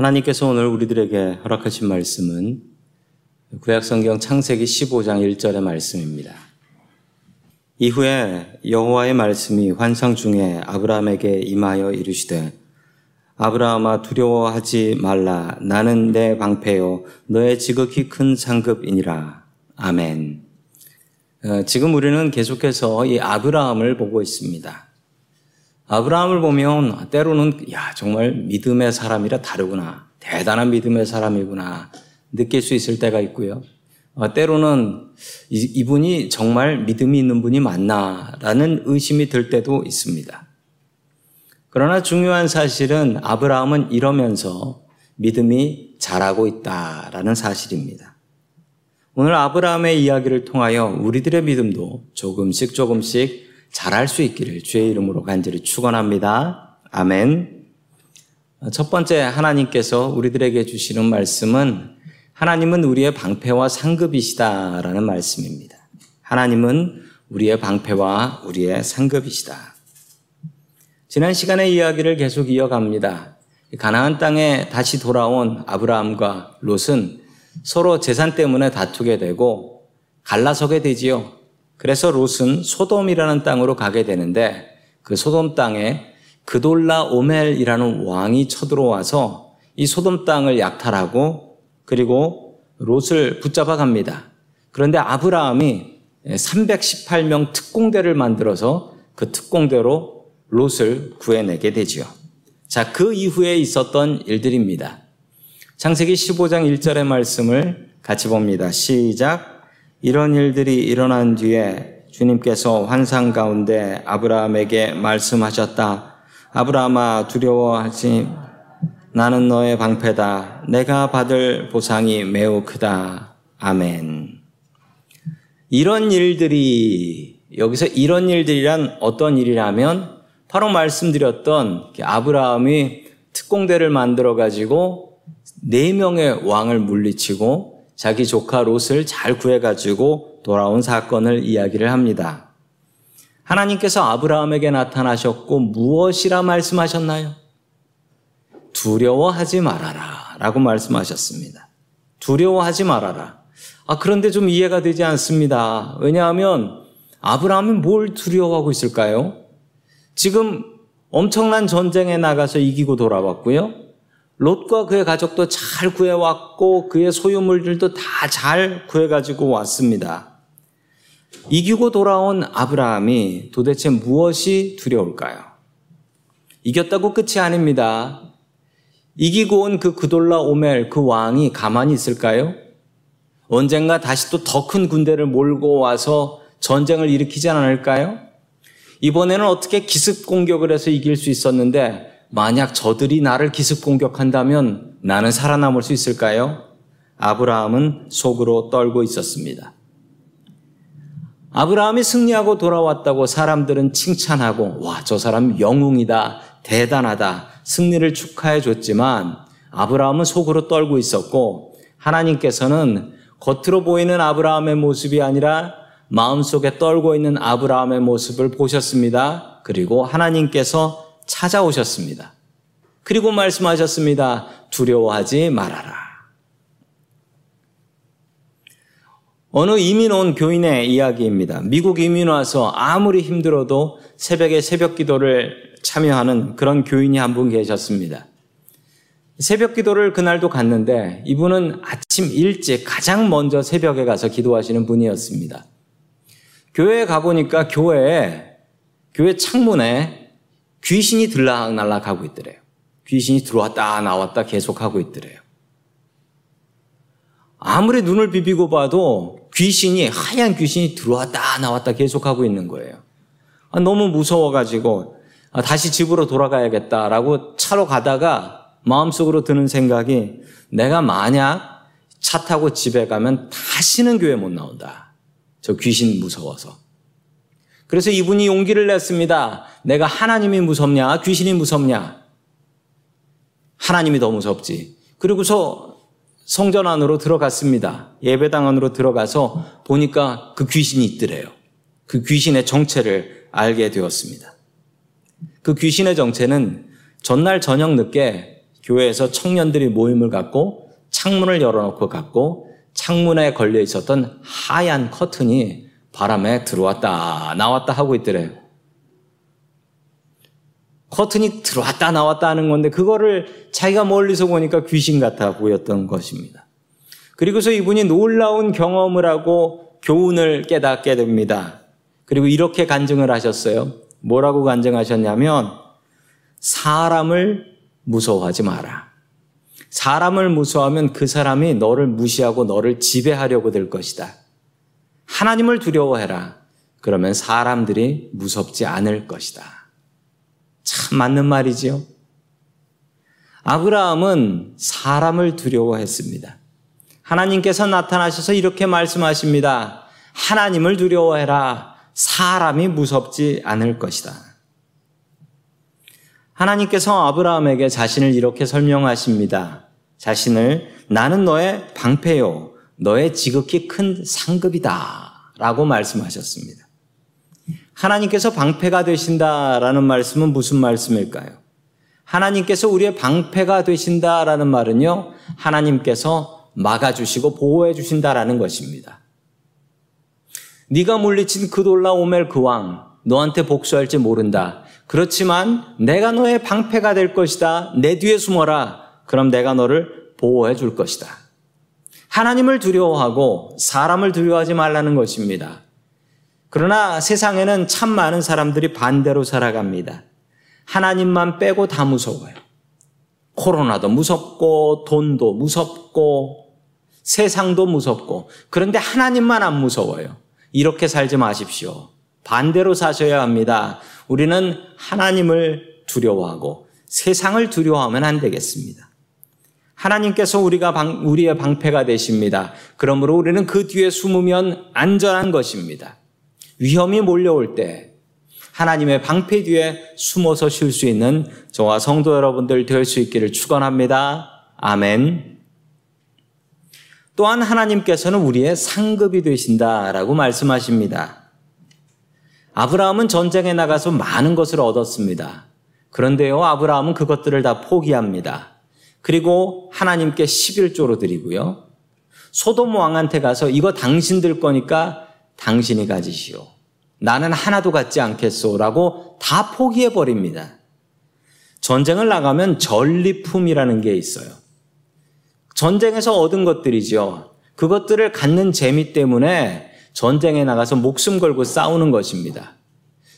하나님께서 오늘 우리들에게 허락하신 말씀은 구약성경 창세기 15장 1절의 말씀입니다. 이후에 여호와의 말씀이 환상 중에 아브라함에게 임하여 이르시되 아브라함아 두려워하지 말라 나는 내 방패요 너의 지극히 큰 상급이니라 아멘. 어, 지금 우리는 계속해서 이 아브라함을 보고 있습니다. 아브라함을 보면 때로는 야 정말 믿음의 사람이라 다르구나 대단한 믿음의 사람이구나 느낄 수 있을 때가 있고요. 어, 때로는 이 분이 정말 믿음이 있는 분이 맞나라는 의심이 들 때도 있습니다. 그러나 중요한 사실은 아브라함은 이러면서 믿음이 자라고 있다라는 사실입니다. 오늘 아브라함의 이야기를 통하여 우리들의 믿음도 조금씩 조금씩 잘할 수 있기를 주의 이름으로 간절히 축원합니다. 아멘. 첫 번째 하나님께서 우리들에게 주시는 말씀은 하나님은 우리의 방패와 상급이시다라는 말씀입니다. 하나님은 우리의 방패와 우리의 상급이시다. 지난 시간의 이야기를 계속 이어갑니다. 가나안 땅에 다시 돌아온 아브라함과 롯은 서로 재산 때문에 다투게 되고 갈라서게 되지요. 그래서 롯은 소돔이라는 땅으로 가게 되는데 그 소돔 땅에 그돌라 오멜이라는 왕이 쳐들어와서 이 소돔 땅을 약탈하고 그리고 롯을 붙잡아 갑니다. 그런데 아브라함이 318명 특공대를 만들어서 그 특공대로 롯을 구해내게 되지요. 자, 그 이후에 있었던 일들입니다. 창세기 15장 1절의 말씀을 같이 봅니다. 시작. 이런 일들이 일어난 뒤에 주님께서 환상 가운데 아브라함에게 말씀하셨다. 아브라함아 두려워하지 나는 너의 방패다. 내가 받을 보상이 매우 크다. 아멘. 이런 일들이 여기서 이런 일들이란 어떤 일이라면 바로 말씀드렸던 아브라함이 특공대를 만들어 가지고 네 명의 왕을 물리치고 자기 조카 롯을 잘 구해 가지고 돌아온 사건을 이야기를 합니다. 하나님께서 아브라함에게 나타나셨고 무엇이라 말씀하셨나요? 두려워하지 말아라 라고 말씀하셨습니다. 두려워하지 말아라. 아, 그런데 좀 이해가 되지 않습니다. 왜냐하면 아브라함이 뭘 두려워하고 있을까요? 지금 엄청난 전쟁에 나가서 이기고 돌아왔고요. 롯과 그의 가족도 잘 구해왔고 그의 소유물들도 다 잘 구해가지고 왔습니다. 이기고 돌아온 아브라함이 도대체 무엇이 두려울까요? 이겼다고 끝이 아닙니다. 이기고 온 그 그돌라 오멜 그 왕이 가만히 있을까요? 언젠가 다시 또 더 큰 군대를 몰고 와서 전쟁을 일으키지 않을까요? 이번에는 어떻게 기습 공격을 해서 이길 수 있었는데 만약 저들이 나를 기습 공격한다면 나는 살아남을 수 있을까요? 아브라함은 속으로 떨고 있었습니다. 아브라함이 승리하고 돌아왔다고 사람들은 칭찬하고 와, 저 사람 영웅이다. 대단하다. 승리를 축하해 줬지만 아브라함은 속으로 떨고 있었고 하나님께서는 겉으로 보이는 아브라함의 모습이 아니라 마음속에 떨고 있는 아브라함의 모습을 보셨습니다. 그리고 하나님께서 찾아오셨습니다. 그리고 말씀하셨습니다. 두려워하지 말아라. 어느 이민 온 교인의 이야기입니다. 미국 이민 와서 아무리 힘들어도 새벽에 새벽 기도를 참여하는 그런 교인이 한 분 계셨습니다. 새벽 기도를 그날도 갔는데 이분은 아침 일찍 가장 먼저 새벽에 가서 기도하시는 분이었습니다. 교회에 가보니까 교회에, 교회 창문에 귀신이 들락날락 하고 있더래요. 귀신이 들어왔다 나왔다 계속 하고 있더래요. 아무리 눈을 비비고 봐도 귀신이, 하얀 귀신이 들어왔다 나왔다 계속 하고 있는 거예요. 아, 너무 무서워가지고 아, 다시 집으로 돌아가야겠다라고 차로 가다가 마음속으로 드는 생각이 내가 만약 차 타고 집에 가면 다시는 교회 못 나온다. 저 귀신 무서워서. 그래서 이분이 용기를 냈습니다. 내가 하나님이 무섭냐? 귀신이 무섭냐? 하나님이 더 무섭지. 그리고서 성전 안으로 들어갔습니다. 예배당 안으로 들어가서 보니까 그 귀신이 있더래요. 그 귀신의 정체를 알게 되었습니다. 그 귀신의 정체는 전날 저녁 늦게 교회에서 청년들이 모임을 갖고 창문을 열어놓고 갔고 창문에 걸려 있었던 하얀 커튼이 바람에 들어왔다 나왔다 하고 있더래요. 커튼이 들어왔다 나왔다 하는 건데 그거를 자기가 멀리서 보니까 귀신 같아 보였던 것입니다. 그리고서 이분이 놀라운 경험을 하고 교훈을 깨닫게 됩니다. 그리고 이렇게 간증을 하셨어요. 뭐라고 간증하셨냐면 사람을 무서워하지 마라. 사람을 무서워하면 그 사람이 너를 무시하고 너를 지배하려고 될 것이다. 하나님을 두려워해라. 그러면 사람들이 무섭지 않을 것이다. 참 맞는 말이지요. 아브라함은 사람을 두려워했습니다. 하나님께서 나타나셔서 이렇게 말씀하십니다. 하나님을 두려워해라. 사람이 무섭지 않을 것이다. 하나님께서 아브라함에게 자신을 이렇게 설명하십니다. 자신을 나는 너의 방패요. 너의 지극히 큰 상급이다. 라고 말씀하셨습니다. 하나님께서 방패가 되신다라는 말씀은 무슨 말씀일까요? 하나님께서 우리의 방패가 되신다라는 말은요, 하나님께서 막아주시고 보호해 주신다라는 것입니다. 네가 물리친 그 돌라 오멜 그 왕, 너한테 복수할지 모른다. 그렇지만 내가 너의 방패가 될 것이다. 내 뒤에 숨어라. 그럼 내가 너를 보호해 줄 것이다. 하나님을 두려워하고 사람을 두려워하지 말라는 것입니다. 그러나 세상에는 참 많은 사람들이 반대로 살아갑니다. 하나님만 빼고 다 무서워요. 코로나도 무섭고, 돈도 무섭고, 세상도 무섭고, 그런데 하나님만 안 무서워요. 이렇게 살지 마십시오. 반대로 사셔야 합니다. 우리는 하나님을 두려워하고 세상을 두려워하면 안 되겠습니다. 하나님께서 우리가 방, 우리의 방패가 되십니다. 그러므로 우리는 그 뒤에 숨으면 안전한 것입니다. 위험이 몰려올 때 하나님의 방패 뒤에 숨어서 쉴 수 있는 저와 성도 여러분들 될 수 있기를 축원합니다. 아멘. 또한 하나님께서는 우리의 상급이 되신다라고 말씀하십니다. 아브라함은 전쟁에 나가서 많은 것을 얻었습니다. 그런데요, 아브라함은 그것들을 다 포기합니다. 그리고 하나님께 11조로 드리고요. 소돔 왕한테 가서 이거 당신들 거니까 당신이 가지시오. 나는 하나도 갖지 않겠소라고 다 포기해 버립니다. 전쟁을 나가면 전리품이라는 게 있어요. 전쟁에서 얻은 것들이죠. 그것들을 갖는 재미 때문에 전쟁에 나가서 목숨 걸고 싸우는 것입니다.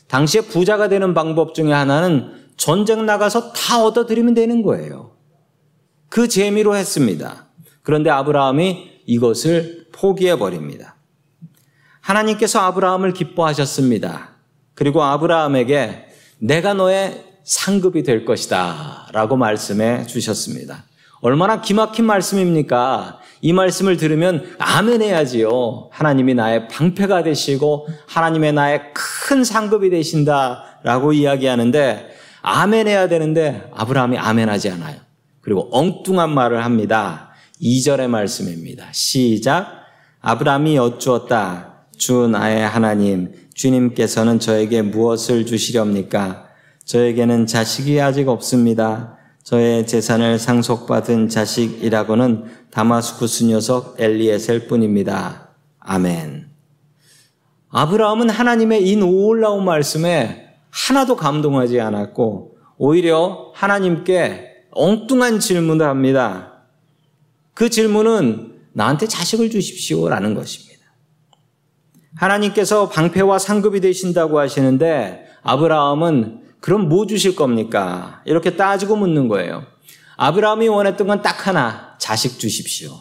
당시에 부자가 되는 방법 중에 하나는 전쟁 나가서 다 얻어들이면 되는 거예요. 그 재미로 했습니다. 그런데 아브라함이 이것을 포기해 버립니다. 하나님께서 아브라함을 기뻐하셨습니다. 그리고 아브라함에게 내가 너의 상급이 될 것이다. 라고 말씀해 주셨습니다. 얼마나 기막힌 말씀입니까? 이 말씀을 들으면 아멘 해야지요. 하나님이 나의 방패가 되시고 하나님의 나의 큰 상급이 되신다. 라고 이야기하는데 아멘 해야 되는데 아브라함이 아멘 하지 않아요. 그리고 엉뚱한 말을 합니다. 2절의 말씀입니다. 시작. 아브라함이 여쭈었다. 주 나의 하나님, 주님께서는 저에게 무엇을 주시렵니까? 저에게는 자식이 아직 없습니다. 저의 재산을 상속받은 자식이라고는 다마스쿠스 녀석 엘리에셀 뿐입니다. 아멘. 아브라함은 하나님의 이 놀라운 말씀에 하나도 감동하지 않았고 오히려 하나님께 엉뚱한 질문을 합니다. 그 질문은 나한테 자식을 주십시오 라는 것입니다. 하나님께서 방패와 상급이 되신다고 하시는데 아브라함은 그럼 뭐 주실 겁니까? 이렇게 따지고 묻는 거예요. 아브라함이 원했던 건 딱 하나, 자식 주십시오.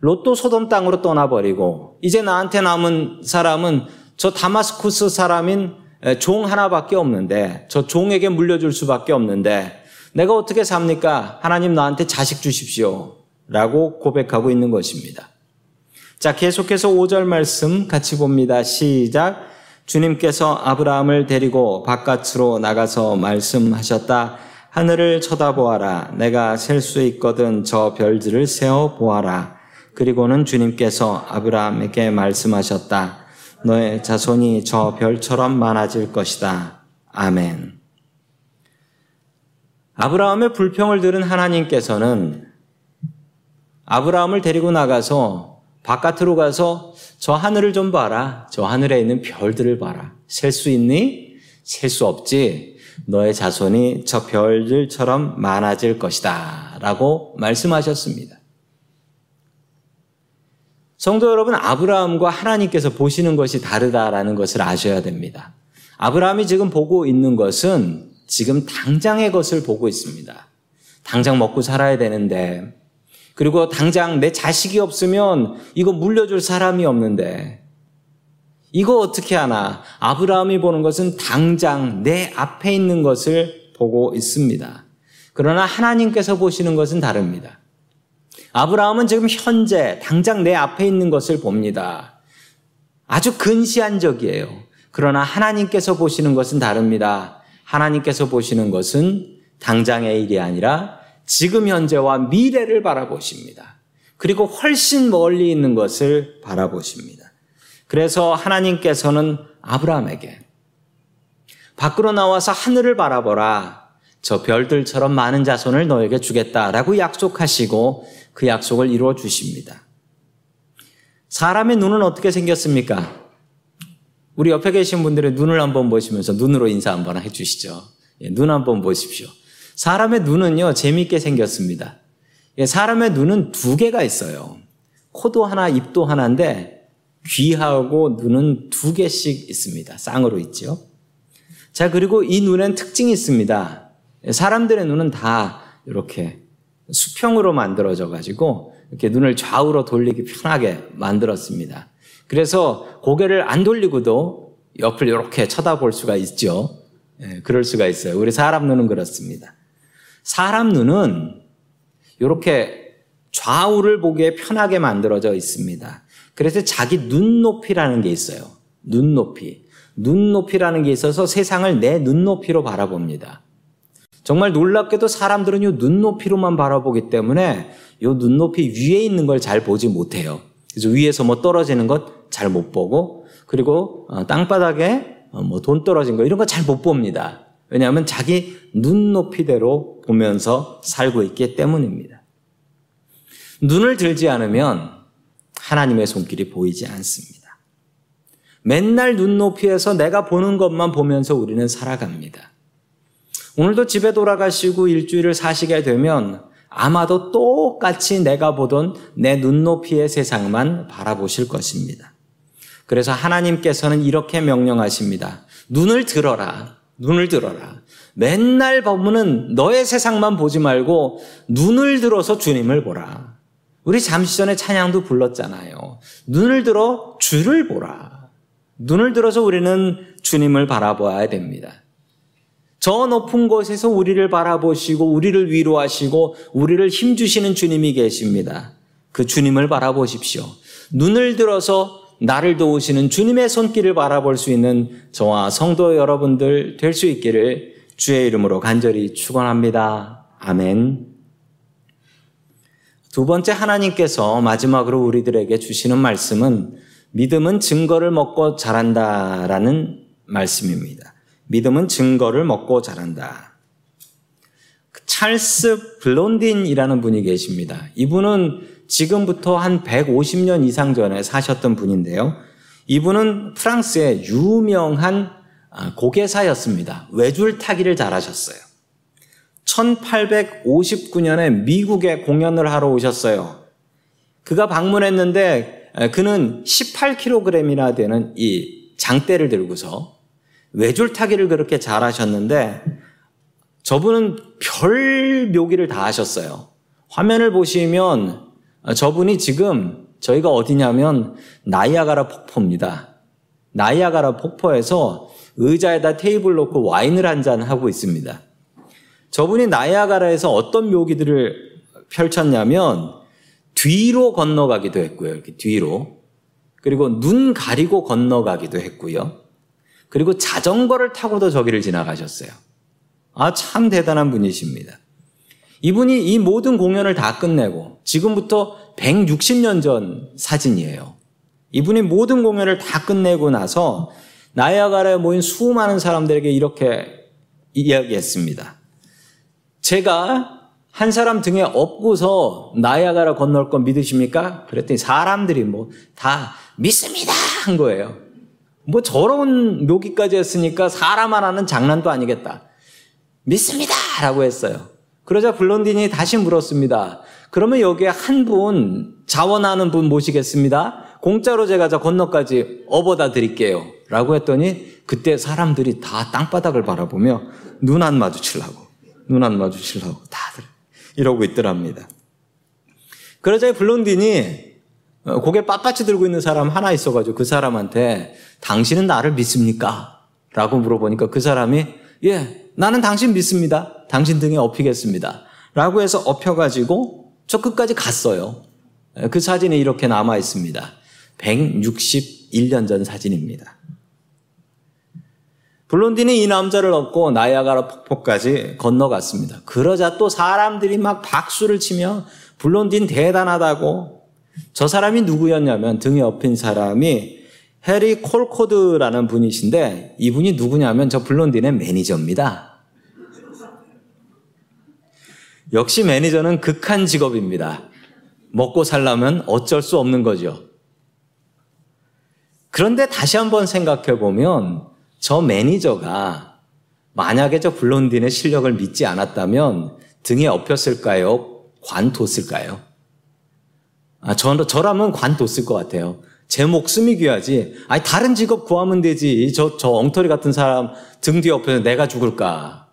롯도 소돔 땅으로 떠나버리고 이제 나한테 남은 사람은 저 다마스쿠스 사람인 종 하나밖에 없는데 저 종에게 물려줄 수밖에 없는데 내가 어떻게 삽니까? 하나님 나한테 자식 주십시오. 라고 고백하고 있는 것입니다. 자, 계속해서 5절 말씀 같이 봅니다. 시작. 주님께서 아브라함을 데리고 바깥으로 나가서 말씀하셨다. 하늘을 쳐다보아라. 내가 셀 수 있거든 저 별들을 세어 보아라. 그리고는 주님께서 아브라함에게 말씀하셨다. 너의 자손이 저 별처럼 많아질 것이다. 아멘. 아브라함의 불평을 들은 하나님께서는 아브라함을 데리고 나가서 바깥으로 가서 저 하늘을 좀 봐라. 저 하늘에 있는 별들을 봐라. 셀 수 있니? 셀 수 없지. 너의 자손이 저 별들처럼 많아질 것이다. 라고 말씀하셨습니다. 성도 여러분, 아브라함과 하나님께서 보시는 것이 다르다라는 것을 아셔야 됩니다. 아브라함이 지금 보고 있는 것은 지금 당장의 것을 보고 있습니다. 당장 먹고 살아야 되는데, 그리고 당장 내 자식이 없으면 이거 물려줄 사람이 없는데, 이거 어떻게 하나? 아브라함이 보는 것은 당장 내 앞에 있는 것을 보고 있습니다. 그러나 하나님께서 보시는 것은 다릅니다. 아브라함은 지금 현재 당장 내 앞에 있는 것을 봅니다. 아주 근시안적이에요. 그러나 하나님께서 보시는 것은 다릅니다. 하나님께서 보시는 것은 당장의 일이 아니라 지금 현재와 미래를 바라보십니다. 그리고 훨씬 멀리 있는 것을 바라보십니다. 그래서 하나님께서는 아브라함에게 밖으로 나와서 하늘을 바라보라. 저 별들처럼 많은 자손을 너에게 주겠다라고 약속하시고 그 약속을 이루어 주십니다. 사람의 눈은 어떻게 생겼습니까? 우리 옆에 계신 분들의 눈을 한번 보시면서 눈으로 인사 한번 해주시죠. 예, 눈 한번 보십시오. 사람의 눈은요, 재미있게 생겼습니다. 예, 사람의 눈은 두 개가 있어요. 코도 하나, 입도 하나인데, 귀하고 눈은 두 개씩 있습니다. 쌍으로 있죠. 자, 그리고 이 눈엔 특징이 있습니다. 예, 사람들의 눈은 다 이렇게 수평으로 만들어져 가지고, 이렇게 눈을 좌우로 돌리기 편하게 만들었습니다. 그래서 고개를 안 돌리고도 옆을 이렇게 쳐다볼 수가 있죠. 예, 그럴 수가 있어요. 우리 사람 눈은 그렇습니다. 사람 눈은 이렇게 좌우를 보기에 편하게 만들어져 있습니다. 그래서 자기 눈높이라는 게 있어요. 눈높이. 눈높이라는 게 있어서 세상을 내 눈높이로 바라봅니다. 정말 놀랍게도 사람들은 이 눈높이로만 바라보기 때문에 이 눈높이 위에 있는 걸 잘 보지 못해요. 그래서 위에서 뭐 떨어지는 것 잘 못 보고 그리고 어, 땅바닥에 어, 뭐돈 떨어진 거 이런 거 잘 못 봅니다. 왜냐하면 자기 눈높이대로 보면서 살고 있기 때문입니다. 눈을 들지 않으면 하나님의 손길이 보이지 않습니다. 맨날 눈높이에서 내가 보는 것만 보면서 우리는 살아갑니다. 오늘도 집에 돌아가시고 일주일을 사시게 되면 아마도 똑같이 내가 보던 내 눈높이의 세상만 바라보실 것입니다. 그래서 하나님께서는 이렇게 명령하십니다. 눈을 들어라. 눈을 들어라. 맨날 보면은 너의 세상만 보지 말고 눈을 들어서 주님을 보라. 우리 잠시 전에 찬양도 불렀잖아요. 눈을 들어 주를 보라. 눈을 들어서 우리는 주님을 바라봐야 됩니다. 저 높은 곳에서 우리를 바라보시고 우리를 위로하시고 우리를 힘주시는 주님이 계십니다. 그 주님을 바라보십시오. 눈을 들어서 나를 도우시는 주님의 손길을 바라볼 수 있는 저와 성도 여러분들 될 수 있기를 주의 이름으로 간절히 축원합니다. 아멘. 두 번째 하나님께서 마지막으로 우리들에게 주시는 말씀은 믿음은 증거를 먹고 자란다라는 말씀입니다. 믿음은 증거를 먹고 자란다. 찰스 블론딘이라는 분이 계십니다. 이분은 지금부터 한 150년 이상 전에 사셨던 분인데요. 이분은 프랑스의 유명한 아, 고개사였습니다. 외줄 타기를 잘하셨어요. 1859년에 미국에 공연을 하러 오셨어요. 그가 방문했는데 그는 18kg이나 되는 이 장대를 들고서 외줄 타기를 그렇게 잘하셨는데 저분은 별 묘기를 다 하셨어요. 화면을 보시면 저분이 지금 저희가 어디냐면 나이아가라 폭포입니다. 나이아가라 폭포에서 의자에다 테이블 놓고 와인을 한 잔 하고 있습니다. 저분이 나이아가라에서 어떤 묘기들을 펼쳤냐면 뒤로 건너가기도 했고요. 이렇게 뒤로. 그리고 눈 가리고 건너가기도 했고요. 그리고 자전거를 타고도 저기를 지나가셨어요. 아, 참 대단한 분이십니다. 이분이 이 모든 공연을 다 끝내고 지금부터 160년 전 사진이에요. 이분이 모든 공연을 다 끝내고 나서 나야가라에 모인 수많은 사람들에게 이렇게 이야기했습니다. 제가 한 사람 등에 업고서 나야가라 건널 건 믿으십니까? 그랬더니 사람들이 뭐 다 믿습니다 한 거예요. 뭐 저런 묘기까지 했으니까 사람 하나는 장난도 아니겠다. 믿습니다 라고 했어요. 그러자 블론딘이 다시 물었습니다. 그러면 여기에 한 분 자원하는 분 모시겠습니다. 공짜로 제가 저 건너까지 업어다 드릴게요. 라고 했더니 그때 사람들이 다 땅바닥을 바라보며 눈 안 마주치려고 눈 안 마주치려고 다들 이러고 있더랍니다. 그러자 블론딘이 고개 빳빳이 들고 있는 사람 하나 있어가지고 그 사람한테 당신은 나를 믿습니까? 라고 물어보니까 그 사람이 예, 나는 당신 믿습니다. 당신 등에 업히겠습니다. 라고 해서 업혀가지고 저 끝까지 갔어요. 그 사진이 이렇게 남아 있습니다. 161년 전 사진입니다. 블론딘이 이 남자를 얻고 나야가라 폭포까지 건너갔습니다. 그러자 또 사람들이 막 박수를 치며 블론딘 대단하다고 저 사람이 누구였냐면 등에 업힌 사람이 해리 콜코드라는 분이신데 이분이 누구냐면 저 블론딘의 매니저입니다. 역시 매니저는 극한 직업입니다. 먹고 살려면 어쩔 수 없는 거죠. 그런데 다시 한번 생각해 보면 저 매니저가 만약에 저 블론딘의 실력을 믿지 않았다면 등에 업혔을까요? 관뒀을까요? 아, 저, 저라면 관뒀을 것 같아요. 제 목숨이 귀하지. 아니, 다른 직업 구하면 되지. 저, 저 엉터리 같은 사람 등 뒤에 업혀서 내가 죽을까.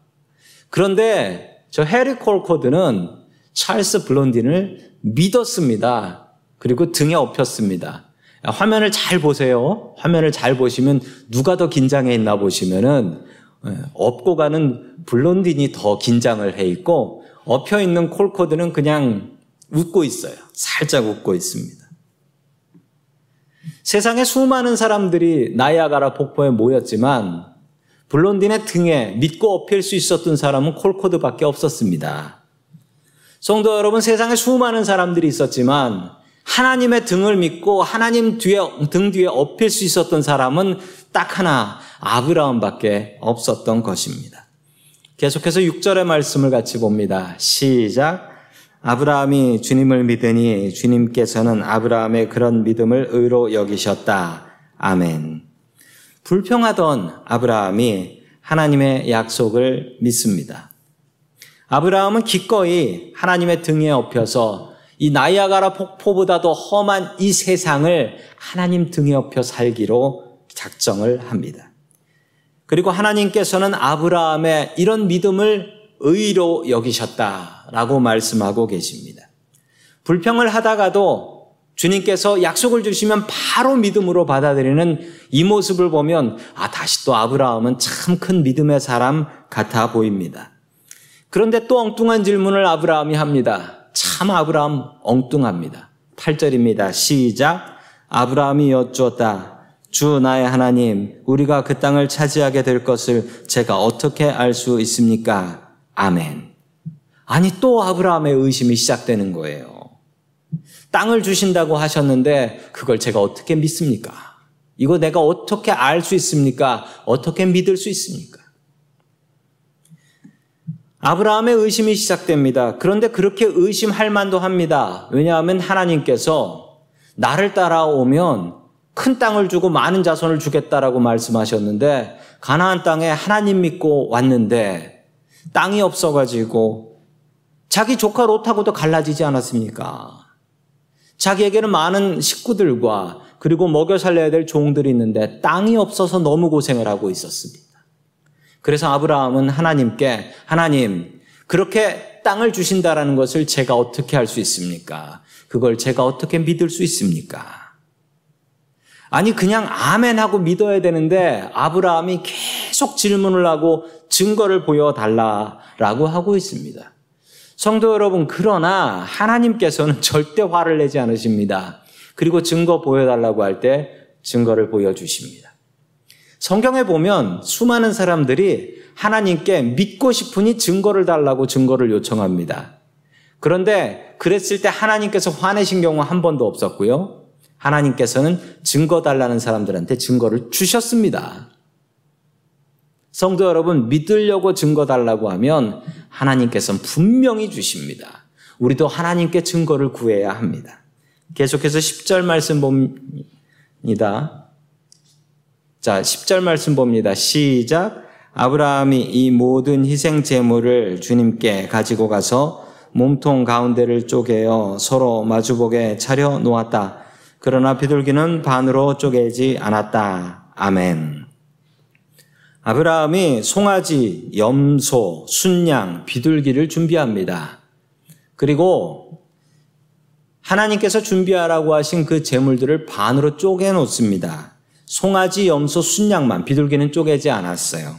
그런데 저 해리 콜코드는 찰스 블론딘을 믿었습니다. 그리고 등에 업혔습니다. 화면을 잘 보세요. 화면을 잘 보시면 누가 더 긴장해 있나 보시면은 예, 업고 가는 블론딘이 더 긴장을 해 있고 엎혀 있는 콜코드는 그냥 웃고 있어요. 살짝 웃고 있습니다. 세상에 수많은 사람들이 나이아가라 폭포에 모였지만 블론딘의 등에 믿고 업힐 수 있었던 사람은 콜코드밖에 없었습니다. 성도 여러분, 세상에 수많은 사람들이 있었지만 하나님의 등을 믿고 하나님 뒤에 등 뒤에 업힐 수 있었던 사람은 딱 하나 아브라함밖에 없었던 것입니다. 계속해서 6절의 말씀을 같이 봅니다. 시작. 아브라함이 주님을 믿으니 주님께서는 아브라함의 그런 믿음을 의로 여기셨다. 아멘. 불평하던 아브라함이 하나님의 약속을 믿습니다. 아브라함은 기꺼이 하나님의 등에 업혀서 이 나이아가라 폭포보다도 험한 이 세상을 하나님 등에 업혀 살기로 작정을 합니다. 그리고 하나님께서는 아브라함의 이런 믿음을 의로 여기셨다라고 말씀하고 계십니다. 불평을 하다가도 주님께서 약속을 주시면 바로 믿음으로 받아들이는 이 모습을 보면 아 다시 또 아브라함은 참 큰 믿음의 사람 같아 보입니다. 그런데 또 엉뚱한 질문을 아브라함이 합니다. 참 아브라함 엉뚱합니다. 8절입니다. 시작. 아브라함이 여쭈었다. 주 나의 하나님, 우리가 그 땅을 차지하게 될 것을 제가 어떻게 알 수 있습니까? 아멘. 아니 또 아브라함의 의심이 시작되는 거예요. 땅을 주신다고 하셨는데 그걸 제가 어떻게 믿습니까? 이거 내가 어떻게 알 수 있습니까? 어떻게 믿을 수 있습니까? 아브라함의 의심이 시작됩니다. 그런데 그렇게 의심할 만도 합니다. 왜냐하면 하나님께서 나를 따라오면 큰 땅을 주고 많은 자손을 주겠다라고 말씀하셨는데 가나안 땅에 하나님 믿고 왔는데 땅이 없어가지고 자기 조카 롯하고도 갈라지지 않았습니까? 자기에게는 많은 식구들과 그리고 먹여 살려야 될 종들이 있는데 땅이 없어서 너무 고생을 하고 있었습니다. 그래서 아브라함은 하나님께 하나님 그렇게 땅을 주신다라는 것을 제가 어떻게 할 수 있습니까? 그걸 제가 어떻게 믿을 수 있습니까? 아니 그냥 아멘 하고 믿어야 되는데 아브라함이 계속 질문을 하고 증거를 보여 달라라고 하고 있습니다. 성도 여러분, 그러나 하나님께서는 절대 화를 내지 않으십니다. 그리고 증거 보여 달라고 할 때 증거를 보여 주십니다. 성경에 보면 수많은 사람들이 하나님께 믿고 싶으니 증거를 달라고 증거를 요청합니다. 그런데 그랬을 때 하나님께서 화내신 경우 한 번도 없었고요. 하나님께서는 증거 달라는 사람들한테 증거를 주셨습니다. 성도 여러분, 믿으려고 증거 달라고 하면 하나님께서는 분명히 주십니다. 우리도 하나님께 증거를 구해야 합니다. 계속해서 10절 말씀 봅니다. 자, 10절 말씀 봅니다. 시작. 아브라함이 이 모든 희생 제물을 주님께 가지고 가서 몸통 가운데를 쪼개어 서로 마주보게 차려 놓았다. 그러나 비둘기는 반으로 쪼개지 않았다. 아멘. 아브라함이 송아지, 염소, 순양, 비둘기를 준비합니다. 그리고 하나님께서 준비하라고 하신 그 제물들을 반으로 쪼개 놓습니다. 송아지, 염소, 순양만 비둘기는 쪼개지 않았어요.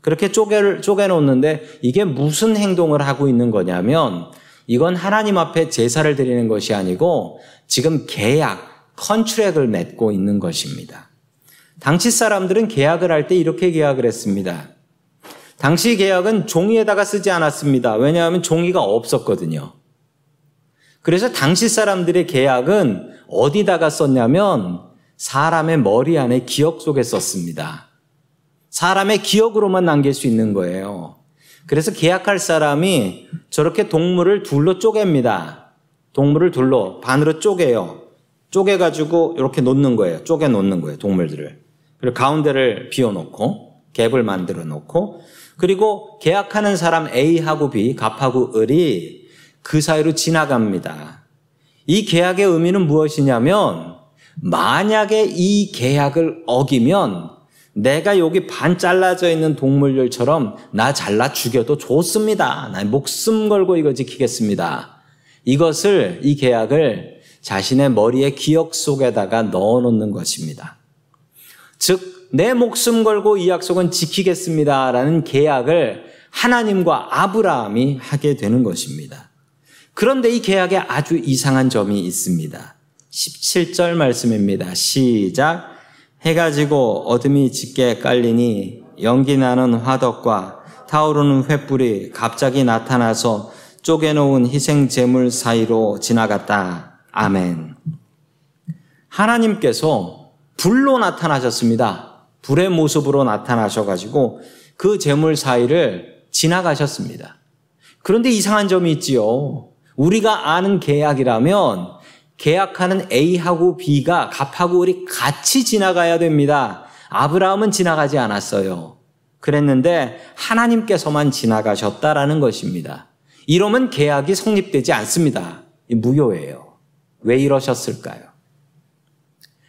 그렇게 쪼개, 쪼개 놓는데 이게 무슨 행동을 하고 있는 거냐면 이건 하나님 앞에 제사를 드리는 것이 아니고 지금 계약, 컨트랙을 맺고 있는 것입니다. 당시 사람들은 계약을 할 때 이렇게 계약을 했습니다. 당시 계약은 종이에다가 쓰지 않았습니다. 왜냐하면 종이가 없었거든요. 그래서 당시 사람들의 계약은 어디다가 썼냐면 사람의 머리 안에 기억 속에 썼습니다. 사람의 기억으로만 남길 수 있는 거예요. 그래서 계약할 사람이 저렇게 동물을 둘로 쪼갭니다. 동물을 둘로 반으로 쪼개요. 쪼개가지고 이렇게 놓는 거예요. 쪼개 놓는 거예요. 동물들을. 그리고 가운데를 비워놓고 갭을 만들어 놓고 그리고 계약하는 사람 A하고 B, 갑하고 을이 그 사이로 지나갑니다. 이 계약의 의미는 무엇이냐면 만약에 이 계약을 어기면 내가 여기 반 잘라져 있는 동물들처럼 나 잘라 죽여도 좋습니다. 나 목숨 걸고 이거 지키겠습니다. 이것을, 이 계약을 자신의 머리의 기억 속에다가 넣어 놓는 것입니다. 즉, 내 목숨 걸고 이 약속은 지키겠습니다. 라는 계약을 하나님과 아브라함이 하게 되는 것입니다. 그런데 이 계약에 아주 이상한 점이 있습니다. 17절 말씀입니다. 시작. 해가 지고 어둠이 짙게 깔리니 연기 나는 화덕과 타오르는 횃불이 갑자기 나타나서 쪼개놓은 희생 제물 사이로 지나갔다. 아멘. 하나님께서 불로 나타나셨습니다. 불의 모습으로 나타나셔가지고 그 제물 사이를 지나가셨습니다. 그런데 이상한 점이 있지요. 우리가 아는 계약이라면 계약하는 A하고 B가 갑하고 을이 같이 지나가야 됩니다. 아브라함은 지나가지 않았어요. 그랬는데 하나님께서만 지나가셨다라는 것입니다. 이러면 계약이 성립되지 않습니다. 무효예요. 왜 이러셨을까요?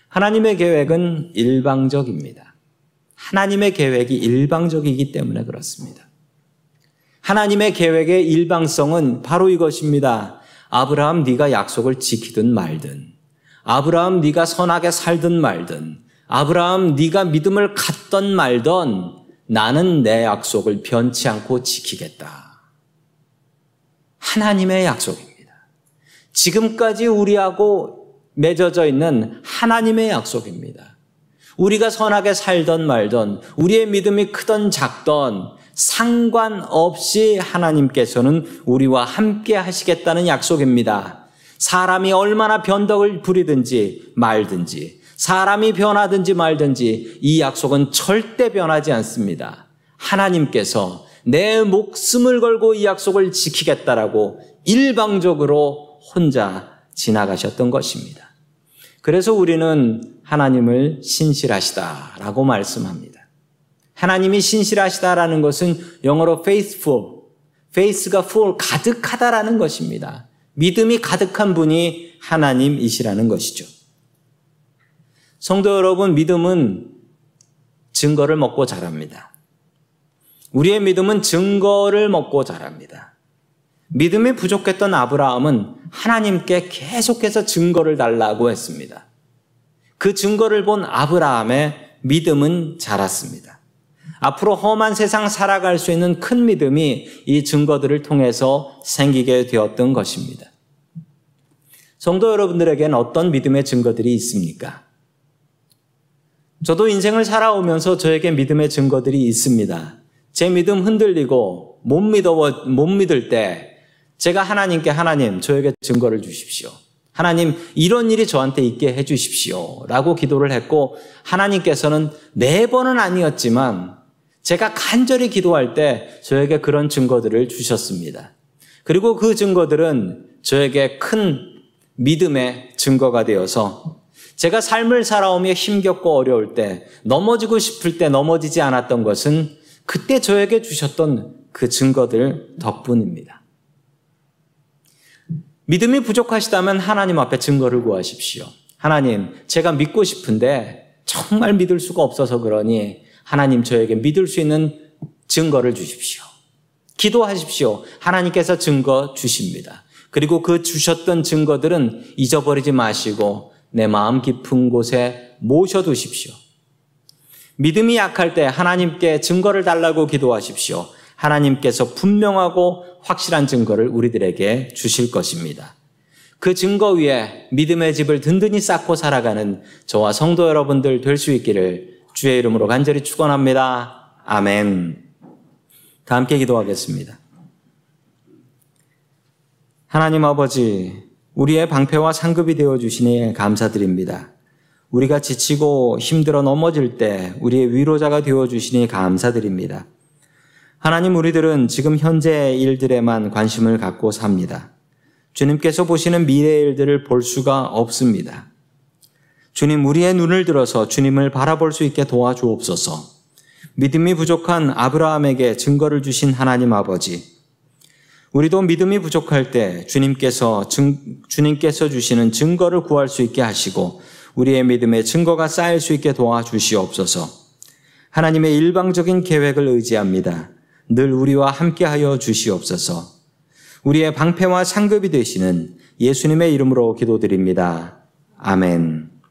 하나님의 계획은 일방적입니다. 하나님의 계획이 일방적이기 때문에 그렇습니다. 하나님의 계획의 일방성은 바로 이것입니다. 아브라함 네가 약속을 지키든 말든 아브라함 네가 선하게 살든 말든 아브라함 네가 믿음을 갖던 말던 나는 내 약속을 변치 않고 지키겠다. 하나님의 약속입니다. 지금까지 우리하고 맺어져 있는 하나님의 약속입니다. 우리가 선하게 살던 말던 우리의 믿음이 크던 작던 상관없이 하나님께서는 우리와 함께 하시겠다는 약속입니다. 사람이 얼마나 변덕을 부리든지 말든지, 사람이 변하든지 말든지 이 약속은 절대 변하지 않습니다. 하나님께서 내 목숨을 걸고 이 약속을 지키겠다라고 일방적으로 혼자 지나가셨던 것입니다. 그래서 우리는 하나님을 신실하시다라고 말씀합니다. 하나님이 신실하시다라는 것은 영어로 faithful, faith가 full, 가득하다라는 것입니다. 믿음이 가득한 분이 하나님이시라는 것이죠. 성도 여러분, 믿음은 증거를 먹고 자랍니다. 우리의 믿음은 증거를 먹고 자랍니다. 믿음이 부족했던 아브라함은 하나님께 계속해서 증거를 달라고 했습니다. 그 증거를 본 아브라함의 믿음은 자랐습니다. 앞으로 험한 세상 살아갈 수 있는 큰 믿음이 이 증거들을 통해서 생기게 되었던 것입니다. 성도 여러분들에게는 어떤 믿음의 증거들이 있습니까? 저도 인생을 살아오면서 저에게 믿음의 증거들이 있습니다. 제 믿음 흔들리고 못 믿어 못 믿을 때 제가 하나님께 하나님 저에게 증거를 주십시오. 하나님 이런 일이 저한테 있게 해 주십시오. 라고 기도를 했고 하나님께서는 네 번은 아니었지만 제가 간절히 기도할 때 저에게 그런 증거들을 주셨습니다. 그리고 그 증거들은 저에게 큰 믿음의 증거가 되어서 제가 삶을 살아오며 힘겹고 어려울 때 넘어지고 싶을 때 넘어지지 않았던 것은 그때 저에게 주셨던 그 증거들 덕분입니다. 믿음이 부족하시다면 하나님 앞에 증거를 구하십시오. 하나님, 제가 믿고 싶은데 정말 믿을 수가 없어서 그러니 하나님 저에게 믿을 수 있는 증거를 주십시오. 기도하십시오. 하나님께서 증거 주십니다. 그리고 그 주셨던 증거들은 잊어버리지 마시고 내 마음 깊은 곳에 모셔두십시오. 믿음이 약할 때 하나님께 증거를 달라고 기도하십시오. 하나님께서 분명하고 확실한 증거를 우리들에게 주실 것입니다. 그 증거 위에 믿음의 집을 든든히 쌓고 살아가는 저와 성도 여러분들 될 수 있기를 주의 이름으로 간절히 축원합니다. 아멘. 다 함께 기도하겠습니다. 하나님 아버지, 우리의 방패와 상급이 되어 주시니 감사드립니다. 우리가 지치고 힘들어 넘어질 때 우리의 위로자가 되어 주시니 감사드립니다. 하나님 우리들은 지금 현재의 일들에만 관심을 갖고 삽니다. 주님께서 보시는 미래의 일들을 볼 수가 없습니다. 주님, 우리의 눈을 들어서 주님을 바라볼 수 있게 도와주옵소서. 믿음이 부족한 아브라함에게 증거를 주신 하나님 아버지. 우리도 믿음이 부족할 때 주님께서 증, 주님께서 주시는 증거를 구할 수 있게 하시고 우리의 믿음의 증거가 쌓일 수 있게 도와주시옵소서. 하나님의 일방적인 계획을 의지합니다. 늘 우리와 함께하여 주시옵소서. 우리의 방패와 상급이 되시는 예수님의 이름으로 기도드립니다. 아멘.